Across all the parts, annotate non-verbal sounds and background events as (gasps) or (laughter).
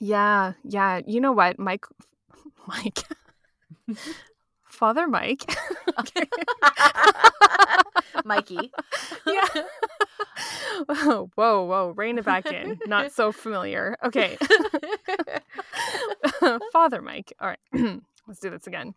Yeah, yeah. You know what, Mike? (laughs) Mike. Father Mike. (laughs) Mikey. (laughs) yeah. whoa, whoa, rein it back in. Not so familiar. Okay. Father Mike. All right. (clears throat) Let's do this again.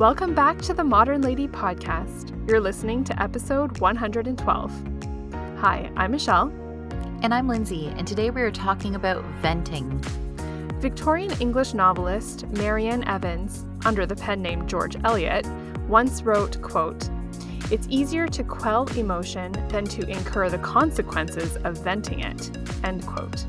Welcome back to the Modern Lady Podcast. You're listening to episode 112. Hi, I'm Michelle. And I'm Lindsay, and today we are talking about venting. Victorian English novelist Marianne Evans, under the pen name George Eliot, once wrote, quote, It's easier to quell emotion than to incur the consequences of venting it, end quote.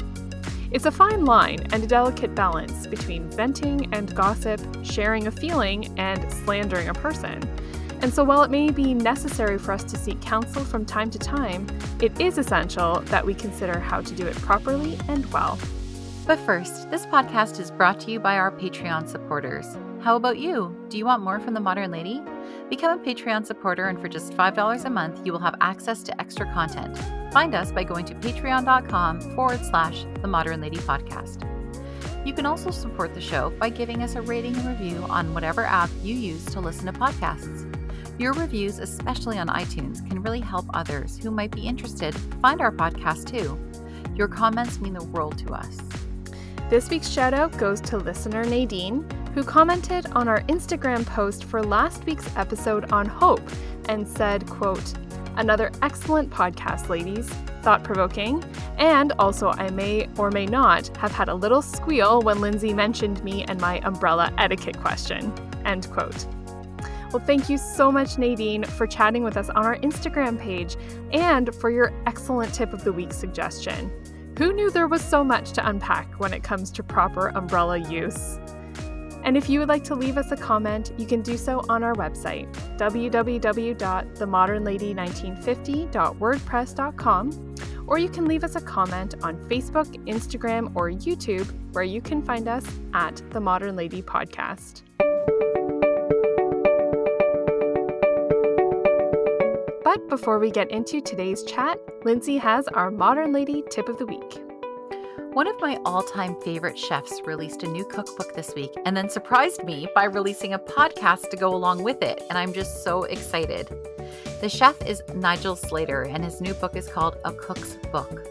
It's a fine line and a delicate balance between venting and gossip, sharing a feeling, and slandering a person. And so, while it may be necessary for us to seek counsel from time to time, it is essential that we consider how to do it properly and well. But first, this podcast is brought to you by our Patreon supporters. How about you? Do you want more from the Modern Lady? Become a Patreon supporter, and for just $5 a month, you will have access to extra content. Find us by going to patreon.com forward slash the Modern Lady Podcast. You can also support the show by giving us a rating and review on whatever app you use to listen to podcasts. Your reviews, especially on iTunes, can really help others who might be interested find our podcast too. Your comments mean the world to us. This week's shout out goes to listener Nadine, who commented on our Instagram post for last week's episode on hope and said, quote, Another excellent podcast, ladies. Thought provoking. And also, I may or may not have had a little squeal when Lindsay mentioned me and my umbrella etiquette question. End quote. Well, thank you so much, Nadine, for chatting with us on our Instagram page and for your excellent tip of the week suggestion. Who knew there was so much to unpack when it comes to proper umbrella use? And if you would like to leave us a comment, you can do so on our website, www.themodernlady1950.wordpress.com, or you can leave us a comment on Facebook, Instagram, or YouTube, where you can find us at The Modern Lady Podcast. But before we get into today's chat, Lindsay has our Modern Lady Tip of the Week. One of my all time favorite chefs released a new cookbook this week and then surprised me by releasing a podcast to go along with it, and I'm just so excited. The chef is Nigel Slater, and his new book is called A Cook's Book.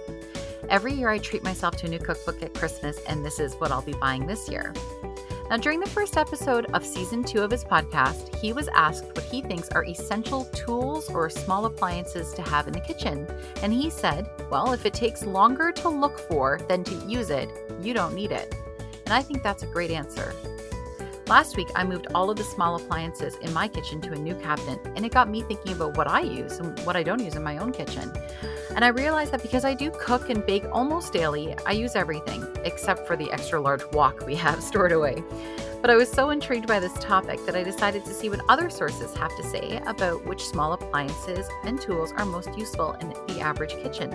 Every year I treat myself to a new cookbook at Christmas, and this is what I'll be buying this year. Now, during the first episode of season two of his podcast, he was asked what he thinks are essential tools or small appliances to have in the kitchen. And he said, Well, if it takes longer to look for than to use it, you don't need it. And I think that's a great answer. Last week, I moved all of the small appliances in my kitchen to a new cabinet, and it got me thinking about what I use and what I don't use in my own kitchen. And I realized that because I do cook and bake almost daily, I use everything except for the extra large wok we (laughs) have stored away. But I was so intrigued by this topic that I decided to see what other sources have to say about which small appliances and tools are most useful in the average kitchen.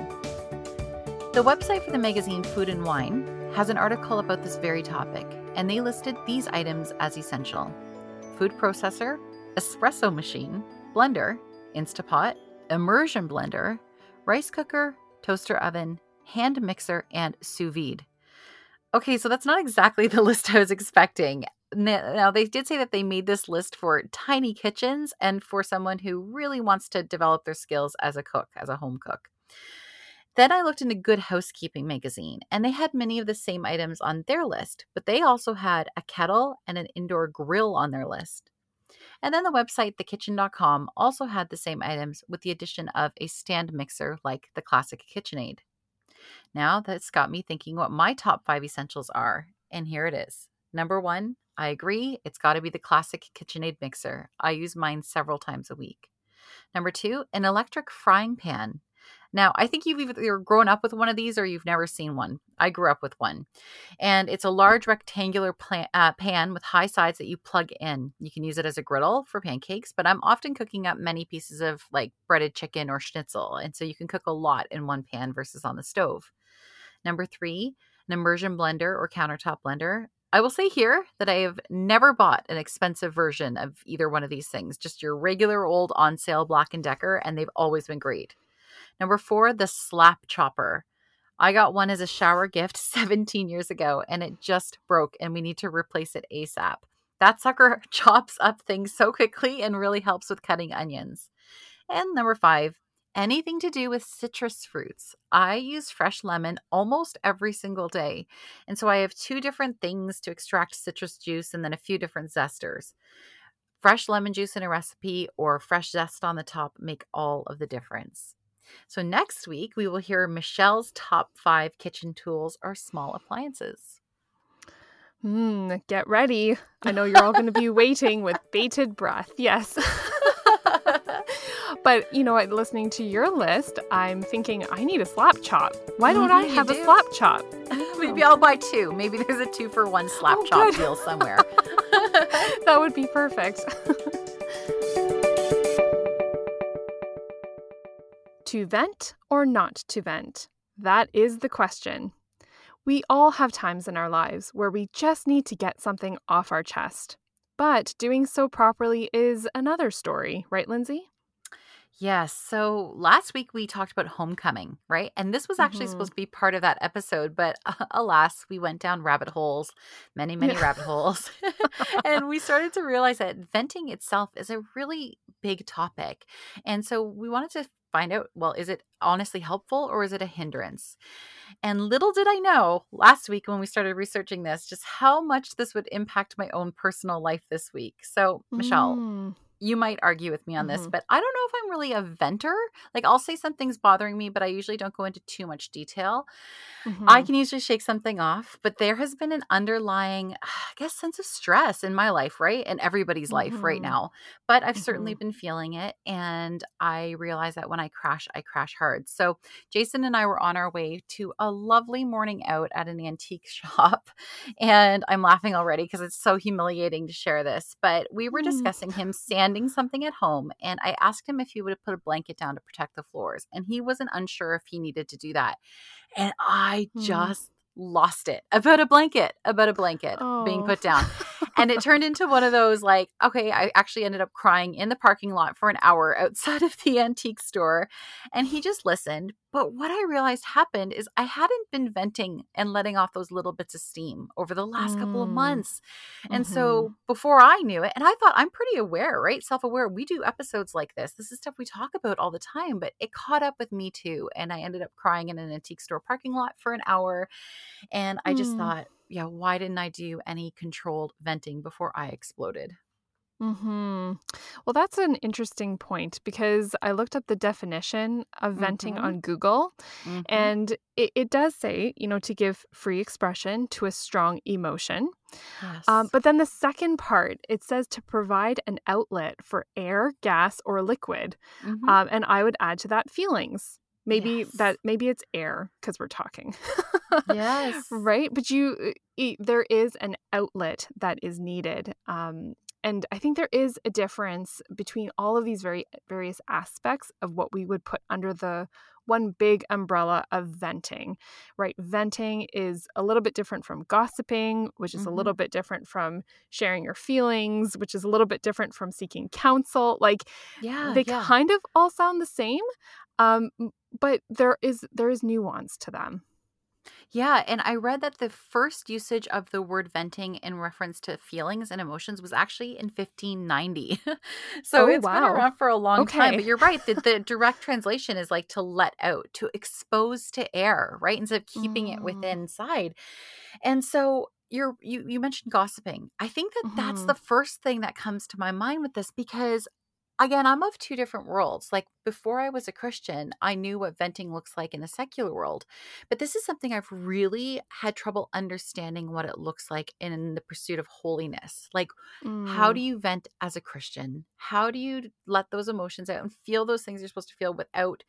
The website for the magazine Food and Wine has an article about this very topic, and they listed these items as essential food processor, espresso machine, blender, Instapot, immersion blender, rice cooker, toaster oven, hand mixer, and sous vide. Okay, so that's not exactly (laughs) the list I was expecting. Now, they did say that they made this list for tiny kitchens and for someone who really wants to develop their skills as a cook, as a home cook. Then I looked into Good Housekeeping magazine, and they had many of the same items on their list, but they also had a kettle and an indoor grill on their list. And then the website, thekitchen.com, also had the same items with the addition of a stand mixer like the classic KitchenAid. Now that's got me thinking what my top five essentials are, and here it is. Number one, I agree, it's got to be the classic KitchenAid mixer. I use mine several times a week. Number two, an electric frying pan. Now, I think you've either grown up with one of these or you've never seen one. I grew up with one. And it's a large rectangular plan, uh, pan with high sides that you plug in. You can use it as a griddle for pancakes, but I'm often cooking up many pieces of like breaded chicken or schnitzel. And so you can cook a lot in one pan versus on the stove. Number three, an immersion blender or countertop blender. I will say here that I have never bought an expensive version of either one of these things, just your regular old on sale Black and Decker, and they've always been great. Number four, the slap chopper. I got one as a shower gift (laughs) 17 years ago and it just broke and we need to replace it ASAP. That sucker (laughs) chops up things so quickly and really helps with cutting onions. And number five, anything to do with citrus fruits. I use fresh lemon almost every single day. And so I have two different things to extract citrus juice and then a few different zesters. Fresh lemon juice in a recipe or fresh zest on the top make all of the difference. So next week, we will hear Michelle's top five kitchen tools or small appliances. Hmm, get ready. I know you're all going to be waiting with bated breath. Yes. (laughs) but you know what? Listening to your list, I'm thinking I need a slap chop. Why don't mm-hmm, I have a slap chop? (laughs) Maybe I'll buy two. Maybe there's a two for one slap oh, chop good. deal somewhere. (laughs) that would be perfect. (laughs) To vent or not to vent? That is the question. We all have times in our lives where we just need to get something off our chest. But doing so properly is another story, right, Lindsay? Yes. So last week we talked about homecoming, right? And this was actually mm-hmm. supposed to be part of that episode, but uh, (laughs) alas, we went down rabbit holes, many, many yeah. rabbit holes. (laughs) and we started to realize that venting itself is a really big topic. And so we wanted to find out well, is it honestly helpful or is it a hindrance? And little did I know last week when we started researching this, just how much this would impact my own personal life this week. So, Michelle, mm you might argue with me on this, mm-hmm. but I don't know if I'm really a venter. Like I'll say something's bothering me, but I usually don't go into too much detail. Mm-hmm. I can usually shake something off, but there has been an underlying, (sighs) I guess, sense of stress in my life, right? In everybody's mm-hmm. life right mm-hmm. now. But I've certainly mm-hmm. been feeling it. And I realize that when I crash, I crash hard. So Jason and I were on our way to a lovely morning out at an antique (laughs) shop. And I'm laughing already because it's so humiliating to share this. But we were mm. discussing him sand something at home and I asked him if he would have put a blanket down to protect the floors. And he wasn't unsure if he needed to do that. And I mm. just lost it about a blanket, about a blanket oh. being put down. And it turned into one of those like, okay, I actually ended up crying in the parking lot for an hour outside of the (laughs) antique store. And he just listened. But what I realized happened is I hadn't been venting and letting off those little bits of steam over the last mm. couple of mm. months. And mm-hmm. so before I knew it, and I thought I'm pretty aware, right? Self aware. We do episodes like this. This is stuff we talk about all the time, but it caught up with me too. And I ended up crying in an antique store parking lot for an hour. And I just mm. thought, yeah, why didn't I do any controlled venting before I exploded? Hmm. Well, that's an interesting point because I looked up the definition of venting mm-hmm. on Google, mm-hmm. and it, it, does say, you know, to give free expression to a strong emotion. Um, yes. Um, but then the second part, it says to provide an outlet for air, gas, or liquid, mm-hmm. um, and I would add to that feelings. Maybe yes. that maybe it's air because we're talking. (laughs) yes. Right, but you uh, there is an outlet that is needed. Um, and I think there is a difference between all of these very various aspects of what we would put under the one big umbrella of venting, right? Venting is a little bit different from gossiping, which is mm-hmm. a little bit different from sharing your feelings, which is a little bit different from seeking counsel. Like, yeah, they yeah. kind of all sound the same, um, but there is there is nuance to them. Yeah, and I read that the first usage of the word venting in reference to feelings and emotions was actually in 1590. (laughs) so oh, it's wow. been around for a long okay. time. But you're right. The, the (laughs) direct translation is like to let out, to expose to air, right? Instead of keeping mm. it within inside. And so you're you you mentioned gossiping. I think that mm-hmm. that's the first thing that comes to my mind with this because again, I'm of two different worlds. Like before I was a Christian, I knew what venting looks like in the secular world. But this is something I've really had trouble understanding what it looks like in the pursuit of holiness. Like, mm. how do mm. you vent as a Christian? How do you let those emotions out and feel those things you're supposed to feel without,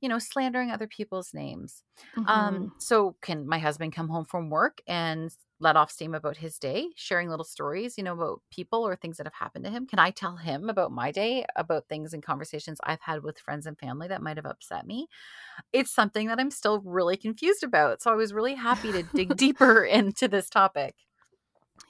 you know, slandering other people's names? Um, mm-hmm. Um, so, can my husband come home from work and let off steam about his day, sharing little stories, you know, about people or things that have happened to him? Can I tell him about my day, about things and conversations I've had with friends and family that might have upset me? It's something that I'm still really confused about. So I was really happy to dig (laughs) deeper (laughs) into this topic.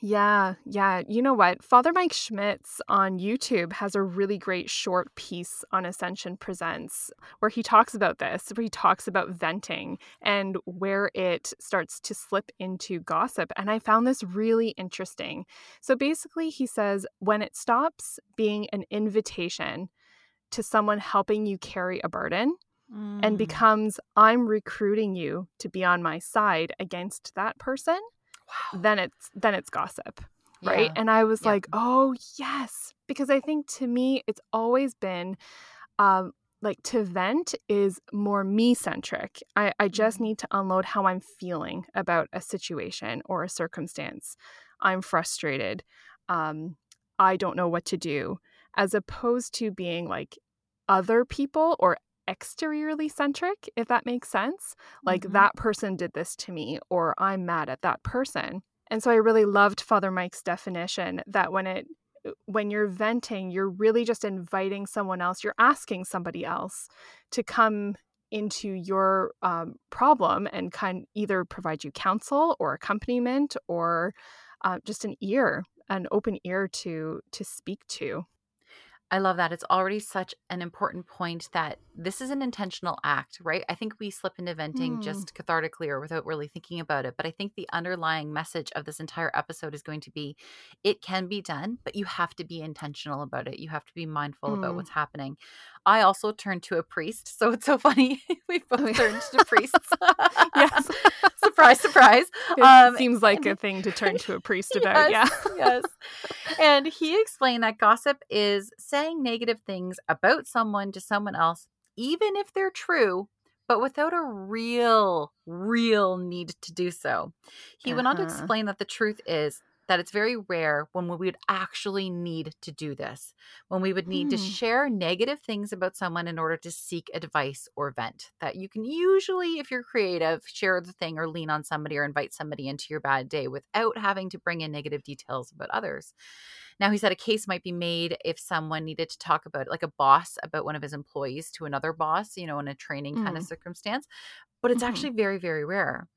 Yeah, yeah. You know what? Father Mike Schmitz on YouTube has a really great short piece on Ascension Presents where he talks about this, where he talks about venting and where it starts to slip into gossip. And I found this really interesting. So basically, he says when it stops being an invitation to someone helping you carry a burden, and Mm. becomes I'm recruiting you to be on my side against that person, wow. then it's then it's gossip right Yeah. and i was Yeah. like oh yes because i think to me it's always been um like to vent is more me centric i i just Mhm. need to unload how i'm feeling about a situation or a circumstance i'm frustrated um i don't know what to do as opposed to being like other people or exteriorly centric if that makes sense like Mhm. that person did this to me or i'm mad at that person and so i really loved father mike's definition that when it uh, when you're venting you're really just inviting someone else you're asking somebody else to come into your um, problem and kind either provide you counsel or accompaniment or uh, just an ear an open ear to to speak to I love that. It's already such an important point that this is an intentional act, right? I think we slip into venting Mm. just cathartically or without really thinking about it. But I think the underlying message of this entire episode is going to be it can be done, but you have to be intentional about it. You have to be mindful about Mm. what's happening. I also turned to a priest. So it's so (laughs) funny. we both Oh, yeah. turned to priests. (laughs) yes (laughs) surprise, surprise. it Um, seems like and- a thing to turn to a priest about yes, yeah yes. And he explained that gossip is saying negative things about someone to someone else, even if they're true, but without a real, real need to do so. He went on to Uh-huh. explain that the truth is that it's very rare when we would actually need to do this, when we would need to Hmm. share negative things about someone in order to seek advice or vent. That you can usually, if you're creative, share the thing or lean on somebody or invite somebody into your bad day without having to bring in negative details about others. Now, he said a case might be made if someone needed to talk about, like a boss, about one of his employees to another boss, you know, in a training kind of circumstance, but it's Mhm. actually very, very rare.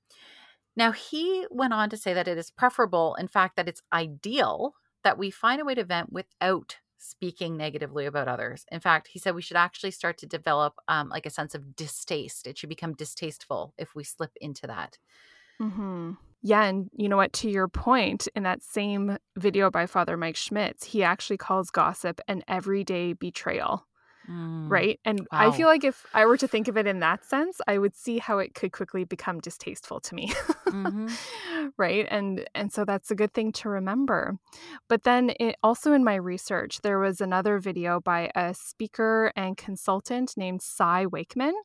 Now, he went on to say that it is preferable, in fact, that it's ideal that we find a way to vent without speaking negatively about others. In fact, he said we should actually start to develop um, like a sense of distaste. It should become distasteful if we slip into that. hmm Yeah, and you know what? To your point, in that same video by Father Mike Schmitz, he actually calls gossip an everyday betrayal, Mm, right? And I feel like if I were to think of it in that sense, I would see how it could quickly become distasteful to me. Mhm. (laughs) right? And and so that's a good thing to remember. But then it, also in my research, there was another video by a speaker and consultant named Cy Wakeman,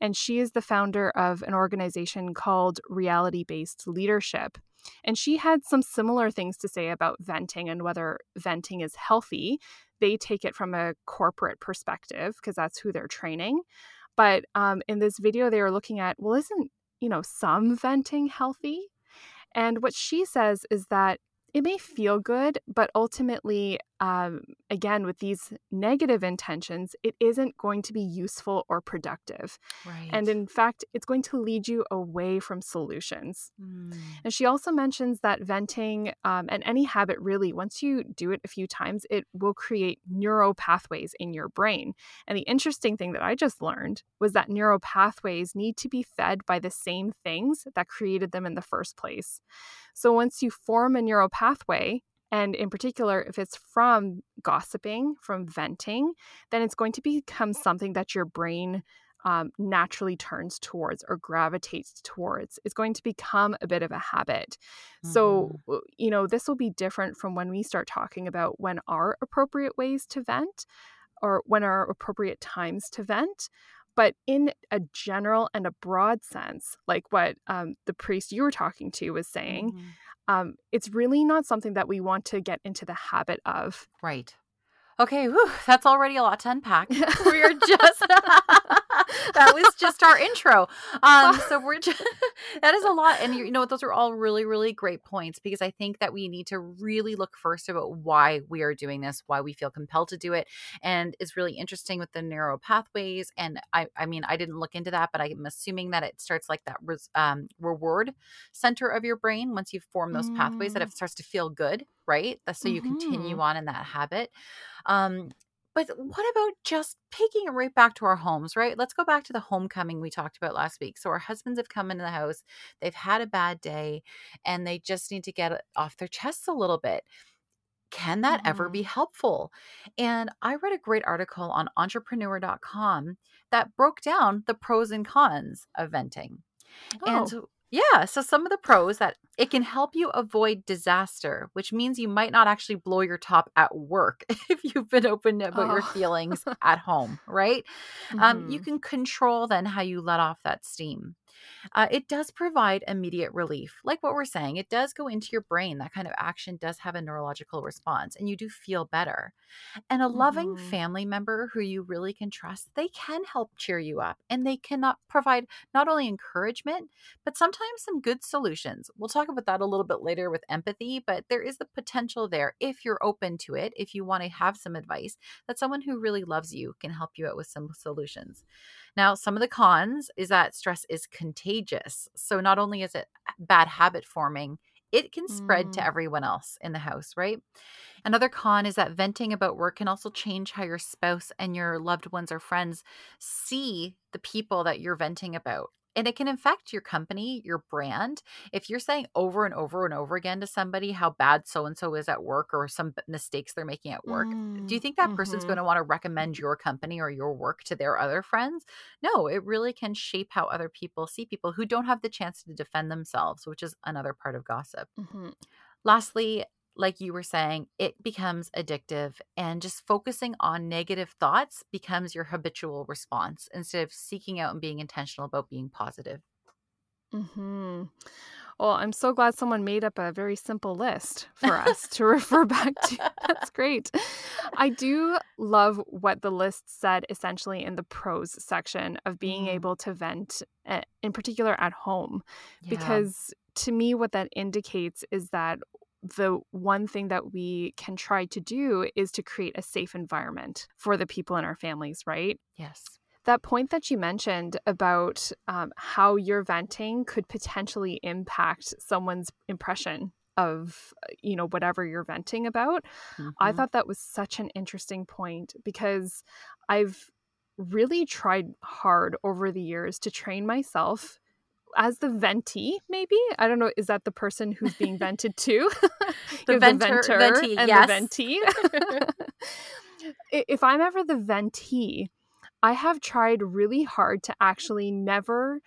and she is the founder of an organization called Reality Based Leadership. And she had some similar things to say about venting and whether venting is healthy. They take it from a corporate perspective because that's who they're training. But um, in this video, they were looking at, well, isn't, you know, some venting healthy? And what she says is that it may feel good, but ultimately, um, again, with these negative intentions, it isn't going to be useful or productive. Right. And in fact, it's going to lead you away from solutions. Mm. And she also mentions that venting um, and any habit, really, once you do it a few times, it will create neural pathways in your brain. And the interesting thing that I just learned was that neural pathways need to be fed by the same things that created them in the first place. So once you form a neural pathway, and in particular, if it's from gossiping, from venting, then it's going to become something that your brain um, naturally turns towards or gravitates towards. It's going to become a bit of a habit. So, you know, this will be different from when we start talking about when are appropriate ways to vent or when are appropriate times to vent. But in a general and a broad sense, like what um, the priest you were talking to was saying, Mhm. Um, it's really not something that we want to get into the habit of. Right. Okay, whew, that's already a lot to unpack. (laughs) We're just (laughs) (laughs) (laughs) that was just our intro. Um, so we're (laughs) just, (laughs) that is a lot, and you know what? those are all really really great points because I think that we need to really look first about why we are doing this, why we feel compelled to do it, and it's really interesting with the neural pathways. And I I mean I didn't look into that, but I'm assuming that it starts like that res, um, reward center of your brain once you form those mm. pathways that it starts to feel good, right? That's so mm-hmm. you continue mm-hmm. on in that habit. Um, but what about just taking it right back to our homes, right? Let's go back to the homecoming we talked about last week. So our husbands have come into the house, they've had a bad day, and they just need to get it off their chests a little bit. Can that mm-hmm. ever be helpful? And I read a great article on entrepreneur.com that broke down the pros and cons of venting. Oh. And yeah. So some of the pros that it can help you avoid disaster, which means you might not actually blow your top at work (laughs) if you've been open about oh. your feelings (laughs) at home, right? Mm-hmm. Um, you mm-hmm. can control then how you let off that steam. Uh, it does provide immediate relief. Like what we're saying, it does go into your brain. That kind of action does have a neurological response, and you do feel better. And a loving mm-hmm. family member who you really can trust, they can help cheer you up and they cannot provide not only encouragement, but sometimes some good solutions. We'll talk about that a little bit later with empathy, but there is the potential there if you're open to it, if you want to have some advice, that someone who really loves you can help you out with some solutions. Now, some of the cons is that stress is contagious. So not only is it bad habit forming, it can spread mm. to everyone else in the house, right? Another con is that venting about work can also change how your spouse and your loved ones or friends see the people that you're venting about and it can affect your company, your brand. If you're saying over and over and over again to somebody how bad so and so is at work or some mistakes they're making at work, mm, do you mm, think that mm-hmm. person's going to want to recommend your company or your work to their other friends? No, it really can shape how other people see people who don't have the chance to defend themselves, which is another part of gossip. Mm-hmm. Lastly, like you were saying, it becomes addictive and just focusing on negative thoughts becomes your habitual response instead of seeking out and being intentional about being positive. Hmm. Well, I'm so glad someone made up a very simple list for us to refer back to. (laughs) (laughs) That's great. I do love what the list said essentially in the pros section of being mm. able to vent, eh, in particular at home, yeah. because to me, what that indicates is that the one thing that we can try to do is to create a safe environment for the people in our families, right? Yes. That point that you mentioned about um, how your venting could potentially impact someone's impression of uh, you know whatever you're venting about mm-hmm. i thought that was such an interesting point because i've really tried hard over the years to train myself as the venti, maybe I don't know. Is that the person who's being (laughs) vented to? (laughs) the, venter, the venter venti, and yes. the venti. (laughs) if I'm ever the venti, I have tried really hard to actually never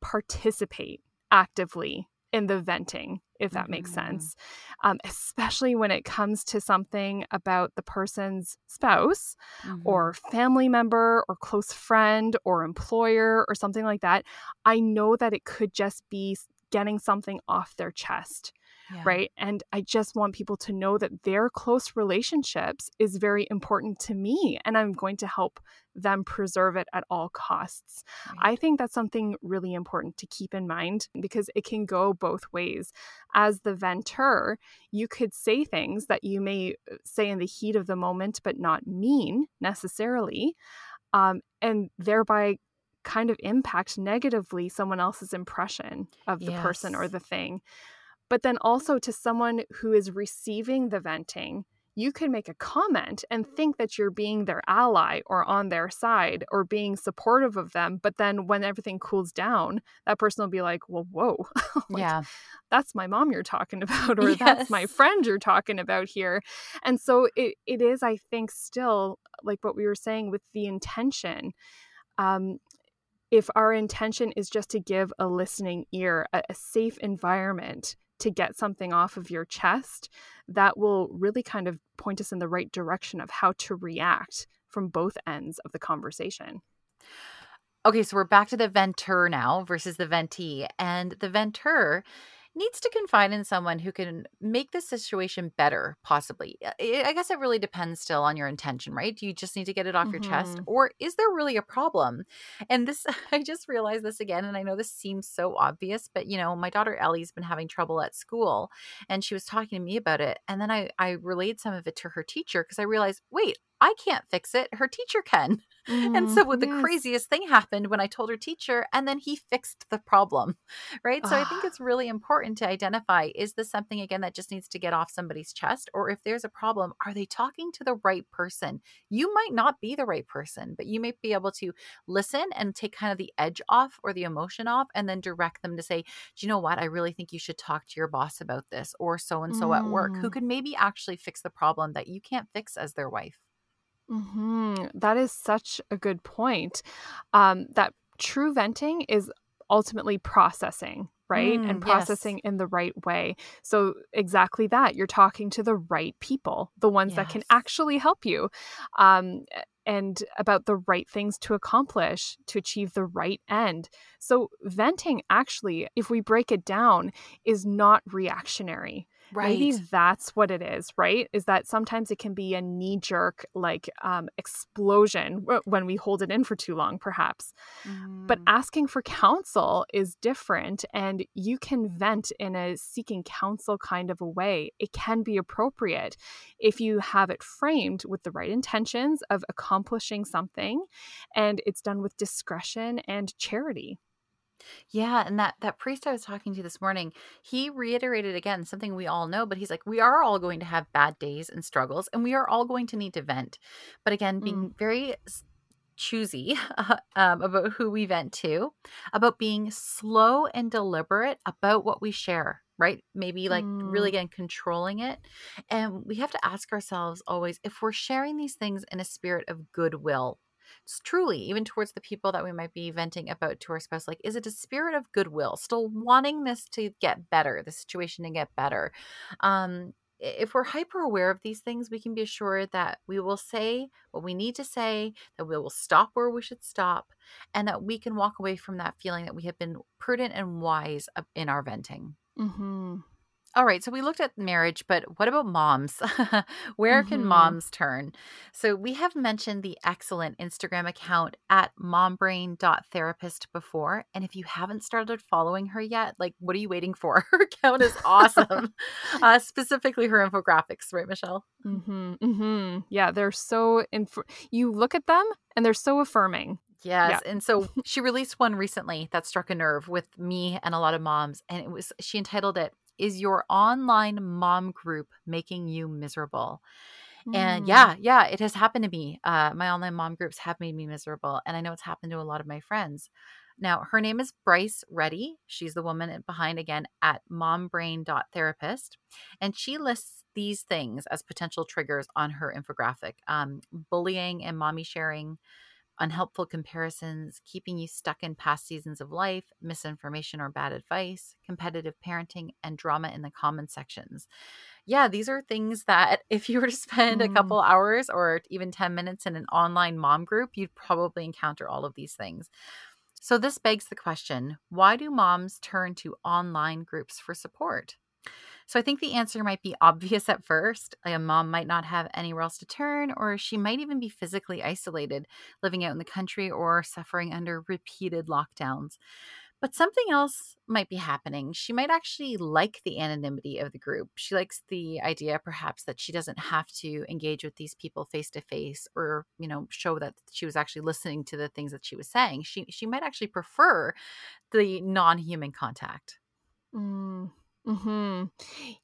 participate actively in the venting if that mm-hmm. makes sense. Um, especially when it comes to something about the person's spouse mm-hmm. or family member or close friend or employer or something like that. I know that it could just be getting something off their chest yeah. right? And I just want people to know that their close relationships is very important to me and I'm going to help them preserve it at all costs. Right. I think that's something really important to keep in mind because it can go both ways. As the venter, you could say things that you may uh, say in the heat of the moment, but not mean necessarily, um, and thereby kind of impact negatively someone else's impression of the yes. person or the thing. But then also to someone who is receiving the venting, you can make a comment and think that you're being their ally or on their side or being supportive of them. But then when everything cools down, that person will be like, well, whoa. (laughs) like, yeah. That's my mom you're talking about, (laughs) or yes. that's my friend you're talking about here. And so it, it is, I think, still like what we were saying with the intention. Um, if our intention is just to give a listening ear, a, a safe environment to get something off of your chest, that will really kind of point us in the right direction of how to react from both ends of the conversation. Okay, so we're back to the venter now versus the venti. And the venter, needs to confide in someone who can make the situation better, possibly. I guess it really depends still on your intention, right? Do you just need to get it off mm-hmm. your chest? Mm-hmm. Or is there really a problem? And this, (laughs) I just realized this again, and I know this seems so obvious, but you know, my daughter Ellie's been having trouble at school and she was talking to me about it. And then I, I relayed some of it to her teacher because I realized, wait, I can't fix it. Her teacher can. Mm, and so what yes. the craziest thing happened when I told her teacher and then he fixed the problem. (laughs) Right? So I think it's really important to identify is this something again that just needs to get off somebody's chest or if there's a problem, are they talking to the right person? You might not be the right person, but you may be able to listen and take kind of the edge off or the emotion off and then direct them to say, "Do you know what? I really think you should talk to your boss about this or so and so at work who mm. could maybe actually fix the problem that you can't fix as their wife." Hmm That is such a good point. Um, that true venting is ultimately processing, right? Mm, and processing yes. in the right way. So, exactly that. You're talking to the right people, the ones yes. that can actually help you. Um, and about the right things to accomplish to achieve the right end. So, venting actually, if we break it down, is not reactionary. Right. Maybe that's what it is, right? Is that sometimes it can be a knee jerk, like um, explosion when we hold it in for too long, perhaps. Mm. But asking for counsel is different, and you can vent in a seeking counsel kind of a way. It can be appropriate if you have it framed with the right intentions of accomplishing something and it's done with discretion and charity. Yeah, and that that priest I was talking to this morning, he reiterated again something we all know, but he's like, we are all going to have bad days and struggles, and we are all going to need to vent. But again, being mm. very choosy (laughs) um, about who we vent to, about being slow and deliberate about what we share, right? Maybe like mm. really again controlling it. And we have to ask ourselves always if we're sharing these things in a spirit of goodwill truly even towards the people that we might be venting about to our spouse like is it a spirit of goodwill still wanting this to get better the situation to get better um if we're hyper aware of these things, we can be assured that we will say what we need to say, that we will stop where we should stop, and that we can walk away from that feeling that we have been prudent and wise in our venting. Mm-hmm. All right, so we looked at marriage, but what about moms? (laughs) Where can mm-hmm. moms turn? So we have mentioned the excellent Instagram account at mombrain.therapist before. And if you haven't started following her yet, like, what are you waiting for? (laughs) Her account is awesome, (laughs) uh, specifically her infographics, right, Michelle? Mm-hmm, mm-hmm. Yeah, they're so, inf- you look at them and they're so affirming. Yes. Yeah. And so she released one recently that struck a nerve with me and a lot of moms. And it was, she entitled it is your online mom group making you miserable? And mm. yeah, yeah, it has happened to me. Uh, my online mom groups have made me miserable. And I know it's happened to a lot of my friends. Now, her name is Bryce Reddy. She's the woman behind, again, at mombrain.therapist. And she lists these things as potential triggers on her infographic um, bullying and mommy sharing, unhelpful comparisons, keeping you stuck in past seasons of life, misinformation or bad advice, competitive parenting, and drama in the comment sections. Yeah, these are things that (laughs) if you were to spend mm. a couple hours or even 10 minutes in an online mom group, you'd probably encounter all of these things. So, this begs the question why do moms turn to online groups for support? So I think the answer might be obvious at first. Like A mom might not have anywhere else to turn, or she might even be physically isolated, living out in the country or suffering under repeated lockdowns. But something else might be happening. She might actually like the anonymity of the group. She likes the idea, perhaps, that she doesn't have to engage with these people face to face or, you know, show that she was actually listening to the things that she was saying. She she might actually prefer the non-human contact. Mm, hmm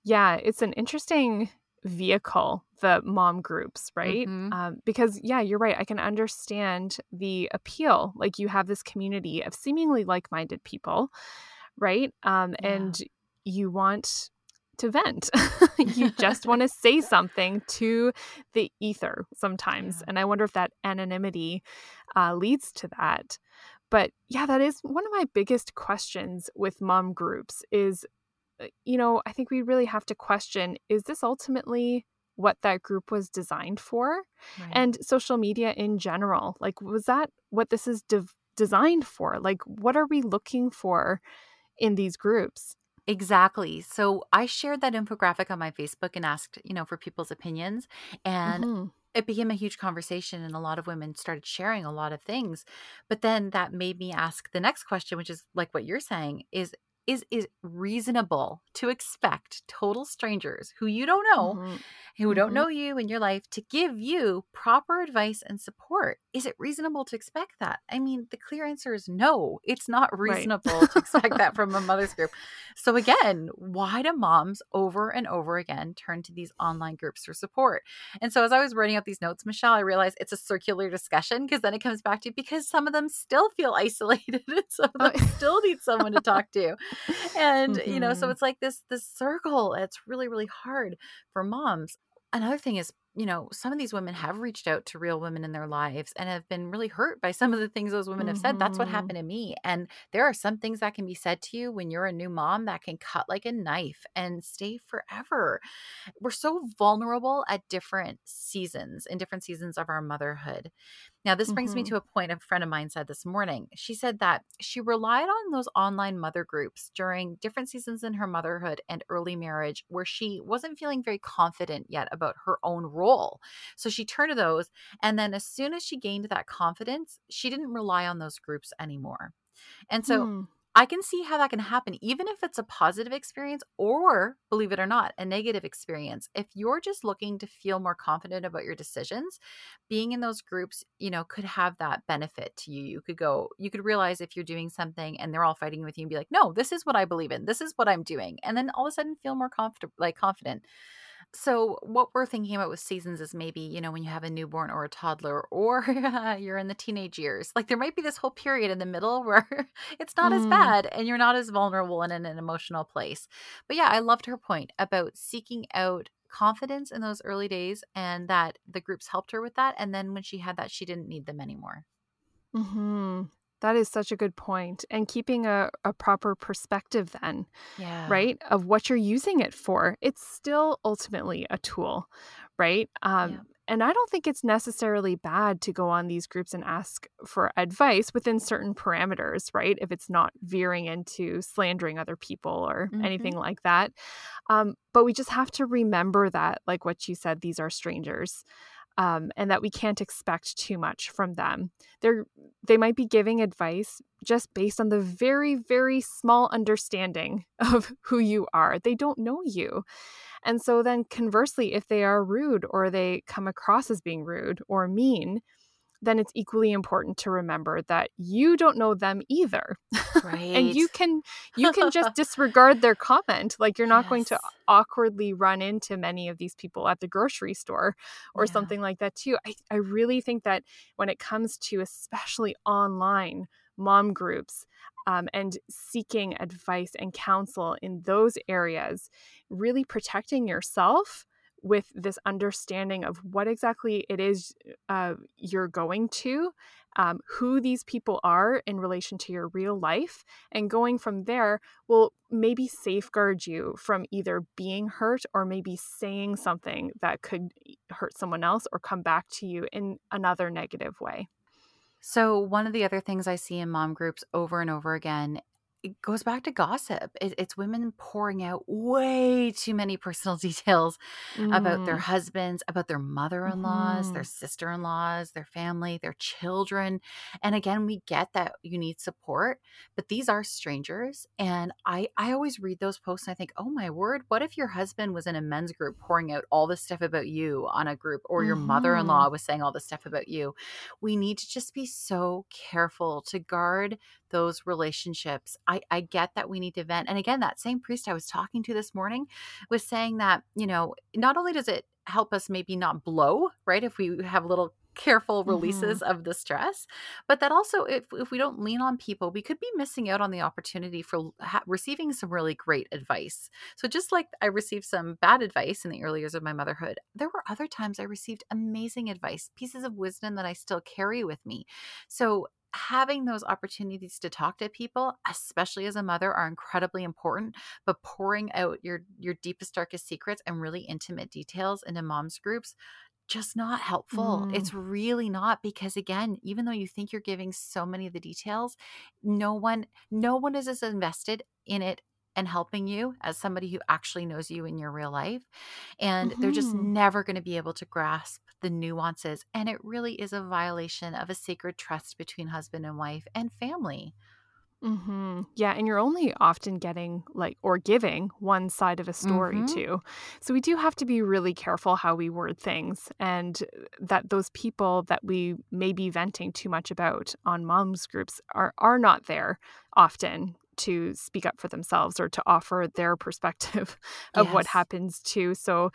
Yeah, it's an interesting vehicle, the mom groups, right? Mm-hmm. Um, because, yeah, you're right. I can understand the appeal. Like, you have this community of seemingly like minded people, right? Um, yeah. And you want to vent. (laughs) you (laughs) just want to say something to the ether sometimes. Yeah. And I wonder if that anonymity uh, leads to that. But yeah, that is one of my biggest questions with mom groups is you know, I think we really have to question is this ultimately what that group was designed for? Right. And social media in general, like, was that what this is de- designed for? Like, what are we looking for in these groups? Exactly. So I shared that infographic on my Facebook and asked, you know, for people's opinions. And Mhm. it became a huge conversation and a lot of women started sharing a lot of things. But then that made me ask the next question, which is like what you're saying, is is is reasonable to expect total strangers who you don't know Mhm. who don't Mhm. know you in your life to give you proper advice and support. Is it reasonable to expect that? I mean, the clear answer is no. It's not Right. reasonable to expect that from a mother's group. (laughs) So again, why do moms over and over again turn to these online groups for support? And so as I was writing out these notes, Michelle, I realized it's a circular discussion because then it comes back to because some of them still feel (laughs) isolated and some of Oh. still need someone to (laughs) talk to. (laughs) And you know, so Mhm. it's like this this circle. It's really really hard for moms. Another thing is, you know, some of these women have reached out to real women in their lives and have been really hurt by some of the things those women have said. That's what Mhm. happened to me. And there are some things that can be said to you when you're a new mom that can cut like a knife and stay forever. We're so vulnerable at different seasons, in different seasons of our motherhood. Now, this brings me Mhm. to a point a friend of mine said this morning. She said that she relied on those online mother groups during different seasons in her motherhood and early marriage where she wasn't feeling very confident yet about her own role. So she turned to those. And then as soon as she gained that confidence, she didn't rely on those groups anymore. And so Hmm. I can see how that can happen, even if it's a positive experience or, believe it or not, a negative experience. If you're just looking to feel more confident about your decisions, being in those groups, you know, could have that benefit to you. You could go, you could realize if you're doing something and they're all fighting with you and be like, no, this is what I believe in. This is what I'm doing. And then all of a sudden feel more comfortable, like confident. So, what we're thinking about with seasons is maybe, you know, when you have a newborn or a toddler or (laughs) you're in the teenage years, like there might be this whole period in the middle (laughs) where it's not as Mm. bad and you're not as vulnerable and in an emotional place. But yeah, I loved her point about seeking out confidence in those early days and that the groups helped her with that. And then when she had that, she didn't need them anymore. Mhm. That is such a good point. And keeping a, a proper perspective then, Yeah. right, of what you're using it for. It's still ultimately a tool, right? Um, Yeah. And I don't think it's necessarily bad to go on these groups and ask for advice within certain parameters, right? If it's not veering into slandering other people or anything like that. Um, but we just have to remember that, like what you said, these are strangers. Um, and that we can't expect too much from them. They're they might be giving advice just based on the very very small understanding (laughs) of who you are. They don't know you. And so then conversely if they are rude or they come across as being rude or mean, then it's equally important to remember that you don't know them either. (laughs) and you can you can just (laughs) disregard their comment. Like you're not going to awkwardly run into many of these people at the grocery store or Yeah. something like that too. I, I really think that when it comes to especially online mom groups um, and seeking advice and counsel in those areas, really protecting yourself with this understanding of what exactly it is uh, you're going to, um, who these people are in relation to your real life, and going from there will maybe safeguard you from either being hurt or maybe saying something that could hurt someone else or come back to you in another negative way. So, one of the other things I see in mom groups over and over again, it goes back to gossip. It, it's women pouring out way too many personal (laughs) details about their Mm, husbands, about their mother in laws, their mhm. sister in laws, their family, their children. And again, we get that you need support, but these are strangers. And I, I always read those posts and I think, oh my word, what if your husband was in a men's group pouring out all this stuff about you on a group, or your mother in law was saying all this stuff about you? We need to just be so careful to guard those relationships. I, I get that we need to vent. And again, that same priest I was talking to this morning was saying that, you know, not only does it help us maybe not blow, right? If we have little careful Mhm. releases of the stress, but that also, if, if we don't lean on people, we could be missing out on the opportunity for ha- receiving some really great advice. So, just like I received some bad advice in the early years of my motherhood, there were other times I received amazing advice, pieces of wisdom that I still carry with me. So, having those opportunities to talk to people especially as a mother are incredibly important but pouring out your your deepest darkest secrets and really intimate details into moms groups just not helpful Mm. it's really not because again even though you think you're giving so many of the details no one no one is as invested in it and helping you as somebody who actually knows you in your real life. And they're just Mhm. never going to be able to grasp the nuances. And it really is a violation of a sacred trust between husband and wife and family. hmm Yeah, and you're only often getting like or giving one side of a story Mhm. too. So we do have to be really careful how we word things and uh, that those people that we may be venting too much about on moms groups are are not there often to speak up for themselves or to offer their perspective (laughs) of what happens too. So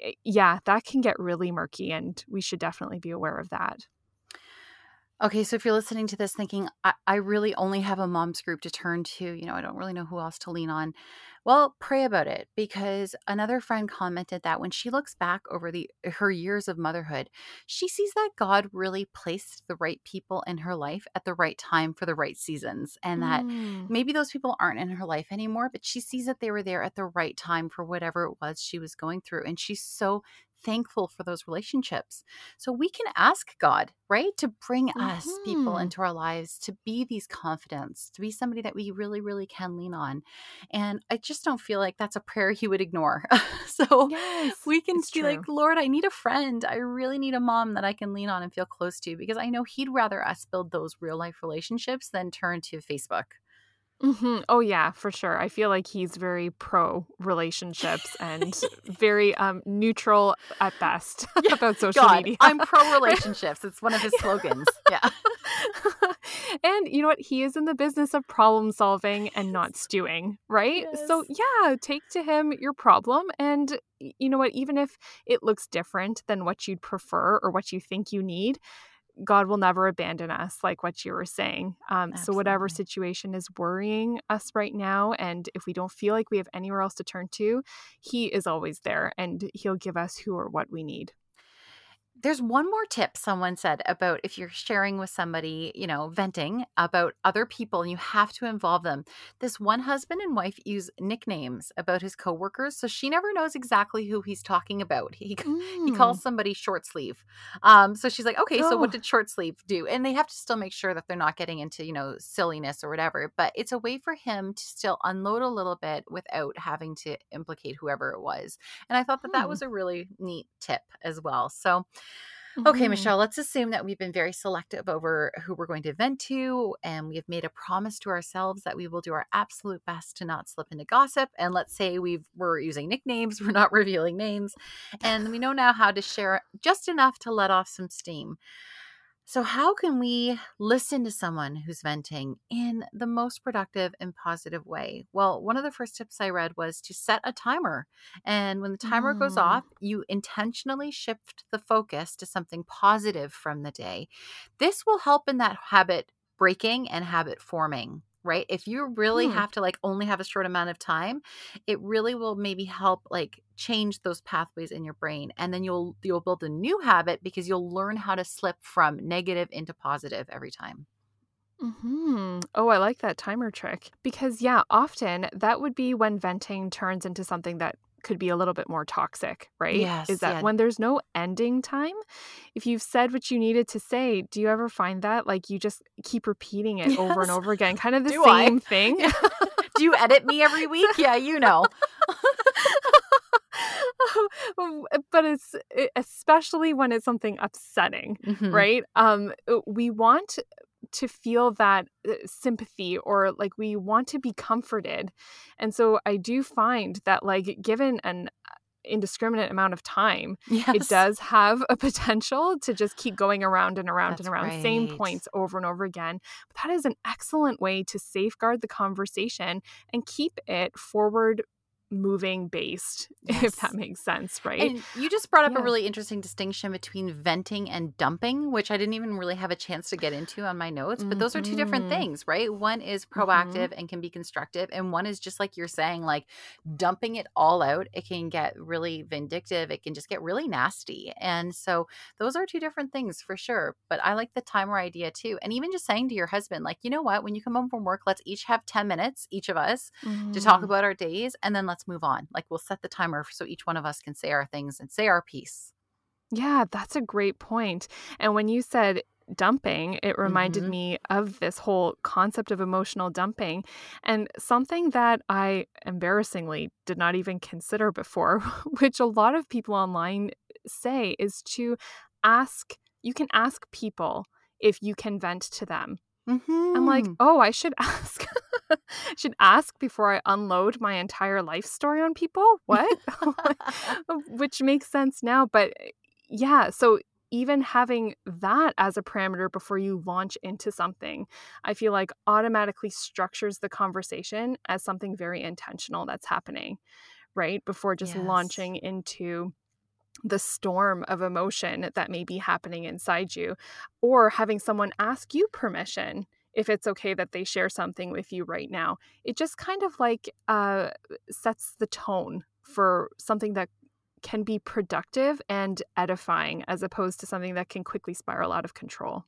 eh, yeah, that can get really murky and we should definitely be aware of that. Okay, so if you're listening to this thinking, I, I really only have a mom's group to turn to, you know, I don't really know who else to lean on. Well, pray about it because another friend commented that when she looks back over the her years of motherhood, she sees that God really placed the right people in her life at the right time for the right seasons and that Mm, maybe those people aren't in her life anymore, but she sees that they were there at the right time for whatever it was she was going through and she's so thankful for those relationships. So we can ask God, right, to bring us people mhm. into our lives, to be these confidants, to be somebody that we really, really can lean on. And I just don't feel like that's a prayer he would ignore. (laughs) so Yes, we can be like. Lord, I need a friend. I really need a mom that I can lean on and feel close to because I know he'd rather us build those real life relationships than turn to Facebook. Hmm Oh yeah, for sure. I feel like he's very pro relationships and very um neutral at best (laughs) Yeah, (laughs) about social God, media. I'm pro (laughs) relationships. It's one of his slogans. Yeah. and you know what? He is in the business of problem solving and not stewing, right? So yeah, take to him your problem and you know what, even if it looks different than what you'd prefer or what you think you need, God will never abandon us, like what you were saying. Um, so, whatever situation is worrying us right now, and if we don't feel like we have anywhere else to turn to, He is always there and He'll give us who or what we need. There's one more tip someone said about if you're sharing with somebody, you know, venting about other people and you have to involve them. This one husband and wife use nicknames about his coworkers, so she never knows exactly who he's talking about. He he Mm. calls somebody short sleeve. Um, so she's like, okay, so what Oh, did short sleeve do? And they have to still make sure that they're not getting into, you know, silliness or whatever. But it's a way for him to still unload a little bit without having to implicate whoever it was. And I thought that that hmm. was a really neat tip as well. So Okay, hmm Michelle, let's assume that we've been very selective over who we're going to vent to, and we have made a promise to ourselves that we will do our absolute best to not slip into gossip. And let's say we've we're using nicknames, (laughs) we're not revealing names, and we know now how to share just enough to let off some steam. So, how can we listen to someone who's venting in the most productive and positive way? Well, one of the first tips I read was to set a timer. And when the timer goes Mm. off, you intentionally shift the focus to something positive from the day. This will help in that habit breaking and habit forming. Right. If you really Hmm. have to like only have a short amount of time, it really will maybe help like change those pathways in your brain and then you'll you'll build a new habit because you'll learn how to slip from negative into positive every time hmm Oh, I like that timer trick because, yeah, often that would be when venting turns into something that could be a little bit more toxic, right? yes Is that yeah when there's no ending time, if you've said what you needed to say, do you ever find that like you just keep repeating it over and over again, kind of (laughs) the do i same thing? yeah. do you edit me every (laughs) week yeah you know (laughs) but it's e- especially when it's something upsetting Mhm. right um uh, we want to feel that uh, sympathy or like we want to be comforted. And so i do find that like given an uh, indiscriminate amount of time it does have a potential to just keep going around and around and that's around same points over and over again. But that is an excellent way to safeguard the conversation and keep it forward moving based (laughs) if that makes sense right And you just brought up a really interesting distinction between venting and dumping, which I didn't even really have a chance to get into on my notes. But those are two different mhm things, right? One is mhm proactive and can be constructive, and one is just like you're saying, like dumping it all out. It can get really vindictive, it can just get really nasty. And so those are two different things for sure. But I like the timer idea too. And even just saying to your husband, like, you know what, when you come home from work, let's each have 10 minutes, each of us, to talk mhm about our days and then let's move on. Like we'll set the timer so each one of us can say our things and say our piece. Yeah, that's a great point. And when you said dumping, it reminded Mhm. me of this whole concept of emotional dumping and something that I embarrassingly did not even consider before, (laughs) which a lot of people online say is to ask, you can ask people if you can vent to them. I'm like, Mhm. oh, I should (laughs) ask. I (laughs) should ask before I unload my entire life story on people. What? (laughs) Which makes sense now. But yeah, so even having that as a parameter before you launch into something, I feel like automatically structures the conversation as something very intentional that's happening, right? Before just Yes. launching into the storm of emotion that may be happening inside you, or having someone ask you permission if it's okay that they share something with you right now. It just kind of like uh, sets the tone for something that can be productive and edifying as opposed to something that can quickly spiral out of control.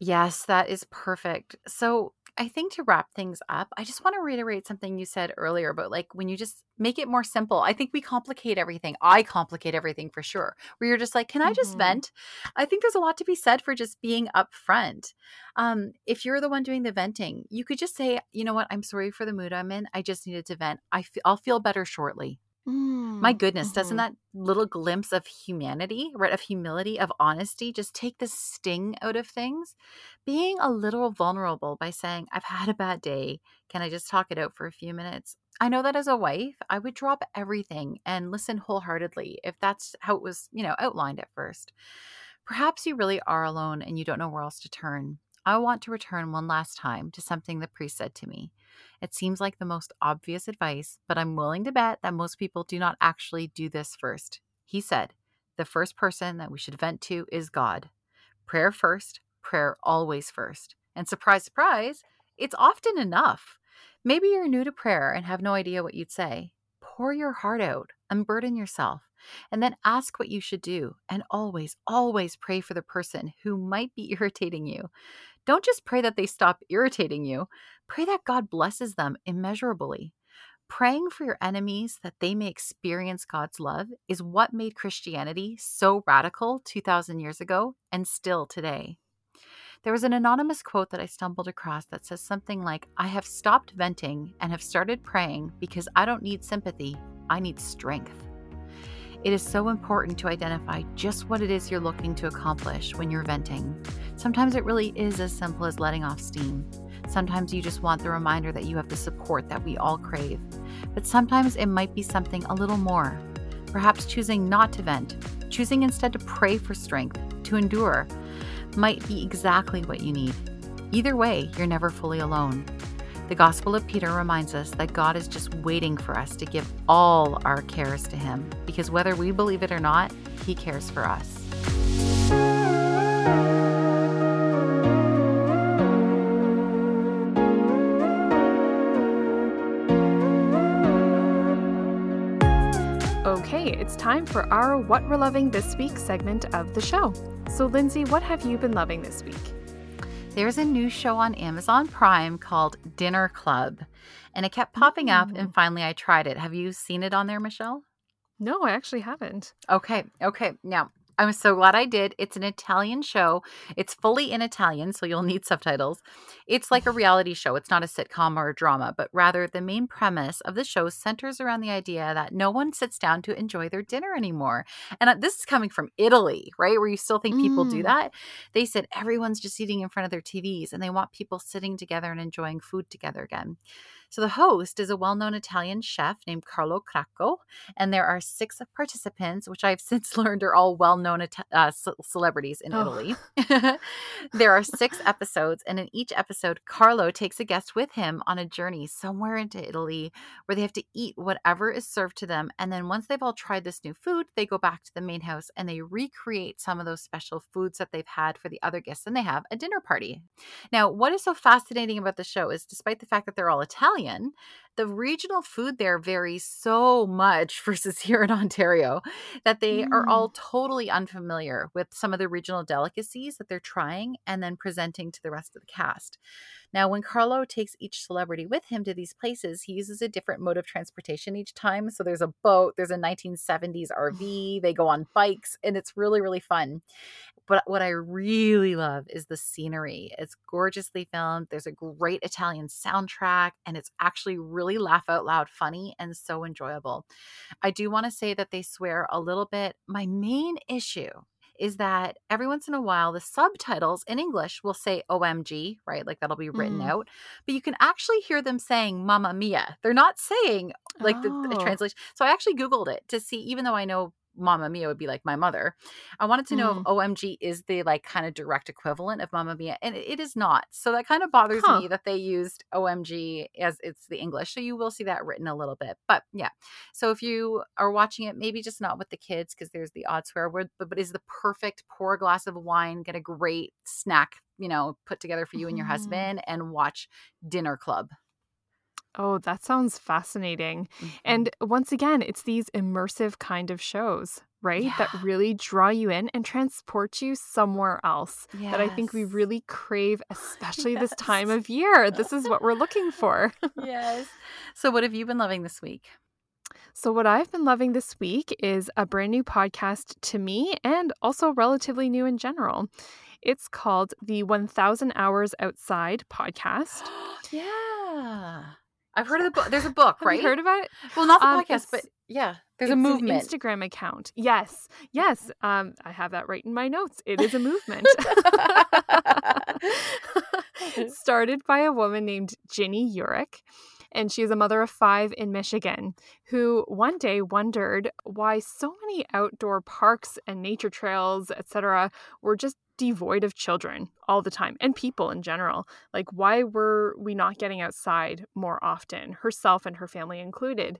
Yes, that is perfect. So, I think to wrap things up, I just want to reiterate something you said earlier about like when you just make it more simple. I think we complicate everything. I complicate everything for sure. Where you're just like, can I just Mhm. vent? I think there's a lot to be said for just being upfront. Um, if you're the one doing the venting, you could just say, you know what, I'm sorry for the mood I'm in. I just needed to vent. I fe- I'll feel better shortly. My Mm, goodness, doesn't mhm. that little glimpse of humanity, right? Of humility, of honesty, just take the sting out of things? Being a little vulnerable by saying, I've had a bad day. Can I just talk it out for a few minutes? I know that as a wife, I would drop everything and listen wholeheartedly if that's how it was, you know, outlined at first. Perhaps you really are alone and you don't know where else to turn. I want to return one last time to something the priest said to me. It seems like the most obvious advice, but I'm willing to bet that most people do not actually do this first. He said, The first person that we should vent to is God. Prayer first, prayer always first. And surprise, surprise, it's often enough. Maybe you're new to prayer and have no idea what you'd say. Pour your heart out, unburden yourself, and then ask what you should do. And always, always pray for the person who might be (laughs) irritating you. Don't just pray that they stop irritating you, pray that God blesses them immeasurably. Praying for your enemies that they may experience God's love is what made Christianity so radical 2,000 years ago and still today. There was an anonymous quote that I stumbled across that says something like, I have stopped venting and have started praying because I don't need sympathy, I need strength. It is so important to identify just what it is you're looking to accomplish when you're venting. Sometimes it really is as simple as letting off steam. Sometimes you just want the reminder that you have the support that we all crave. But sometimes it might be something a little more. Perhaps choosing not to vent, choosing instead to pray for strength, to endure, might be exactly what you need. Either way, you're never fully alone. The Gospel of Peter reminds us that God is just waiting for us to give all our cares to Him, because whether we believe it or not, He cares for us. Okay, it's time for our What We're Loving This Week segment of the show. So, Lindsay, what have you been loving this week? There's a new show on Amazon Prime called Dinner Club, and it kept popping up, and mm. finally I tried it. Have you seen it on there, Michelle? No, I actually haven't. Okay, okay. Now, I'm so glad I did. It's an Italian show. It's fully in Italian, so you'll need subtitles. It's like a (laughs) reality show. It's not a sitcom or a drama, but rather the main premise of the show centers around the idea that no one sits down to enjoy their dinner anymore. And uh, this is coming from Italy, right? Where you still think people do Mm. that. They said everyone's just eating in front of their TVs and they want people sitting together and enjoying food together again. So the host is a well-known Italian chef named Carlo Cracco, and there are six participants, which I've (laughs) since learned are all well-known uh, celebrities in Oh. Italy. (laughs) (laughs) there are six episodes, and in each episode, Carlo takes a guest with him on a journey somewhere into Italy where they have to eat whatever is served to them. And then once they've all tried this new food, they go back to the main house and they recreate some of those special foods that they've had for the other guests, and they have a dinner party. Now, what is so fascinating about the show is despite the fact that they're all Italian, million the regional food there varies so much (laughs) versus here in Ontario that they are Mm. all totally unfamiliar with some of the regional delicacies that they're trying and then presenting to the rest of the cast. Now, when Carlo takes each celebrity with him to these places, he uses a different mode of transportation each time. So there's a boat, there's a 1970s (sighs) RV, they go on bikes, and it's really, really fun. But what I really love is the scenery. It's gorgeously filmed. There's a great Italian soundtrack, and it's actually really laugh out loud funny and so enjoyable. I do want to say that they swear a little bit. My main issue is that every once in a while the subtitles in English will say OMG, right? Like that'll be written Mm. out, but you can actually hear them saying Mamma Mia. They're not saying like the, the Oh. translation. So I actually Googled it to see, even though I know Mamma Mia would be like my mother, I wanted to know Mm. if OMG is the like kind of direct equivalent of Mamma Mia, and it, is not. So that kind of bothers Huh. me that they used OMG as it's the English. So you will see that written a little bit, but yeah. So if you are watching it, maybe just not with the kids because there's the odd swear word, but, but is the perfect pour a glass of wine, get a great snack, you know, put together for you and your Mhm. husband, and watch Dinner Club. Oh, that sounds fascinating. Mhm. And once again, it's these immersive kind of shows, right? That really draw you in and transport you somewhere else. That I think we really crave, (laughs) especially this time of year. This is what we're looking (laughs) for. yes. So what have you been loving this week? So, what I've been loving this week is a brand new podcast to me and also relatively new in general. It's called the 1000 Hours Outside podcast. (gasps) yeah. I've heard of the book. There's a book, (laughs) Have right? you heard about it? well, not the Um, podcast, but yeah, there's a movement. Instagram account. Yes. Yes. Um, I have that right in my notes. It is a movement. (laughs) (laughs) Started by a woman named Ginny Yurich. And she is a mother of five in Michigan who one day wondered why so many outdoor parks and nature trails, etc., were just devoid of children all the time and people in general. Like, why were we not getting outside more often, herself and her family included?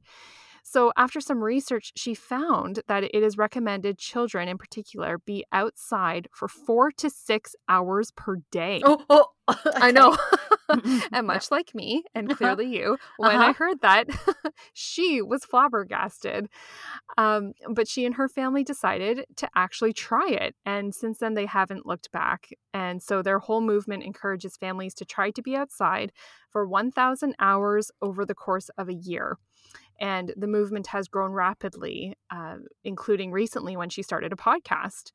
So, after some research, she found that it is recommended children in particular be outside for four to six hours per day. oh, oh. (laughs) I know. (laughs) Mhm. (laughs) and much like me, and Uh-huh. clearly you, when Uh-huh. I heard that, (laughs) she was flabbergasted. Um, but she and her family decided to actually try it. And since then, they haven't looked back. And so their whole movement encourages families to try to be outside for 1,000 hours over the course of a year. And the movement has grown rapidly, uh, including recently when she started a podcast.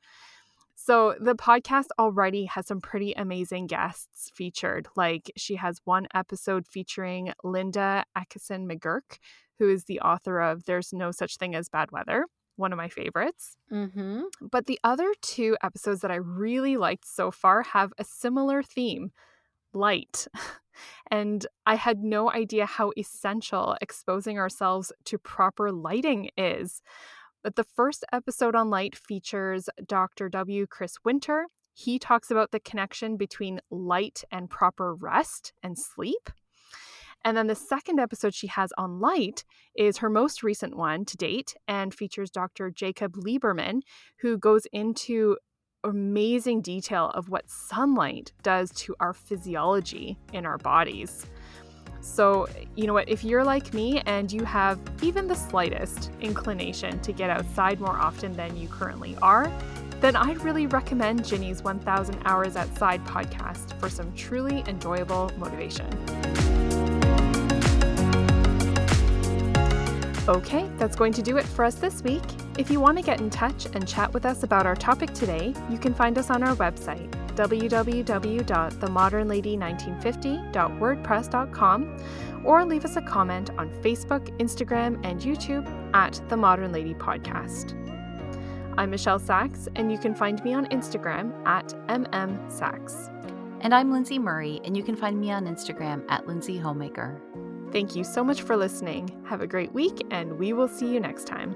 So the podcast already has some pretty amazing guests featured. Like she has one episode featuring Linda Akeson McGurk, who is the author of There's No Such Thing as Bad Weather, one of my favorites. Mhm. But the other two episodes that I really liked so far have a similar theme light. (laughs) And I had no idea how essential exposing ourselves to proper lighting is. But the first episode on light features Dr. W. Chris Winter. He talks about the connection between light and proper rest and sleep. And then the second episode she has on light is her most recent one to date and features Dr. Jacob Liberman, who goes into amazing detail of what sunlight does to our physiology in our bodies. So, you know what, if you're like me and you have even the slightest inclination to get outside more often than you currently are, then I'd really recommend Ginny's 1000 Hours Outside podcast for some truly enjoyable motivation. Okay, that's going to do it for us this week. If you want to get in touch and chat with us about our topic today, you can find us on our website, www.themodernlady1950.wordpress.com, or leave us a comment on Facebook, Instagram, and YouTube at The Modern Lady Podcast. I'm Michelle Sachs, and you can find me on Instagram at MMSachs. And I'm Lindsay Murray, and you can find me on Instagram at Lindsay Homemaker. Thank you so much for listening. Have a great week, and we will see you next time.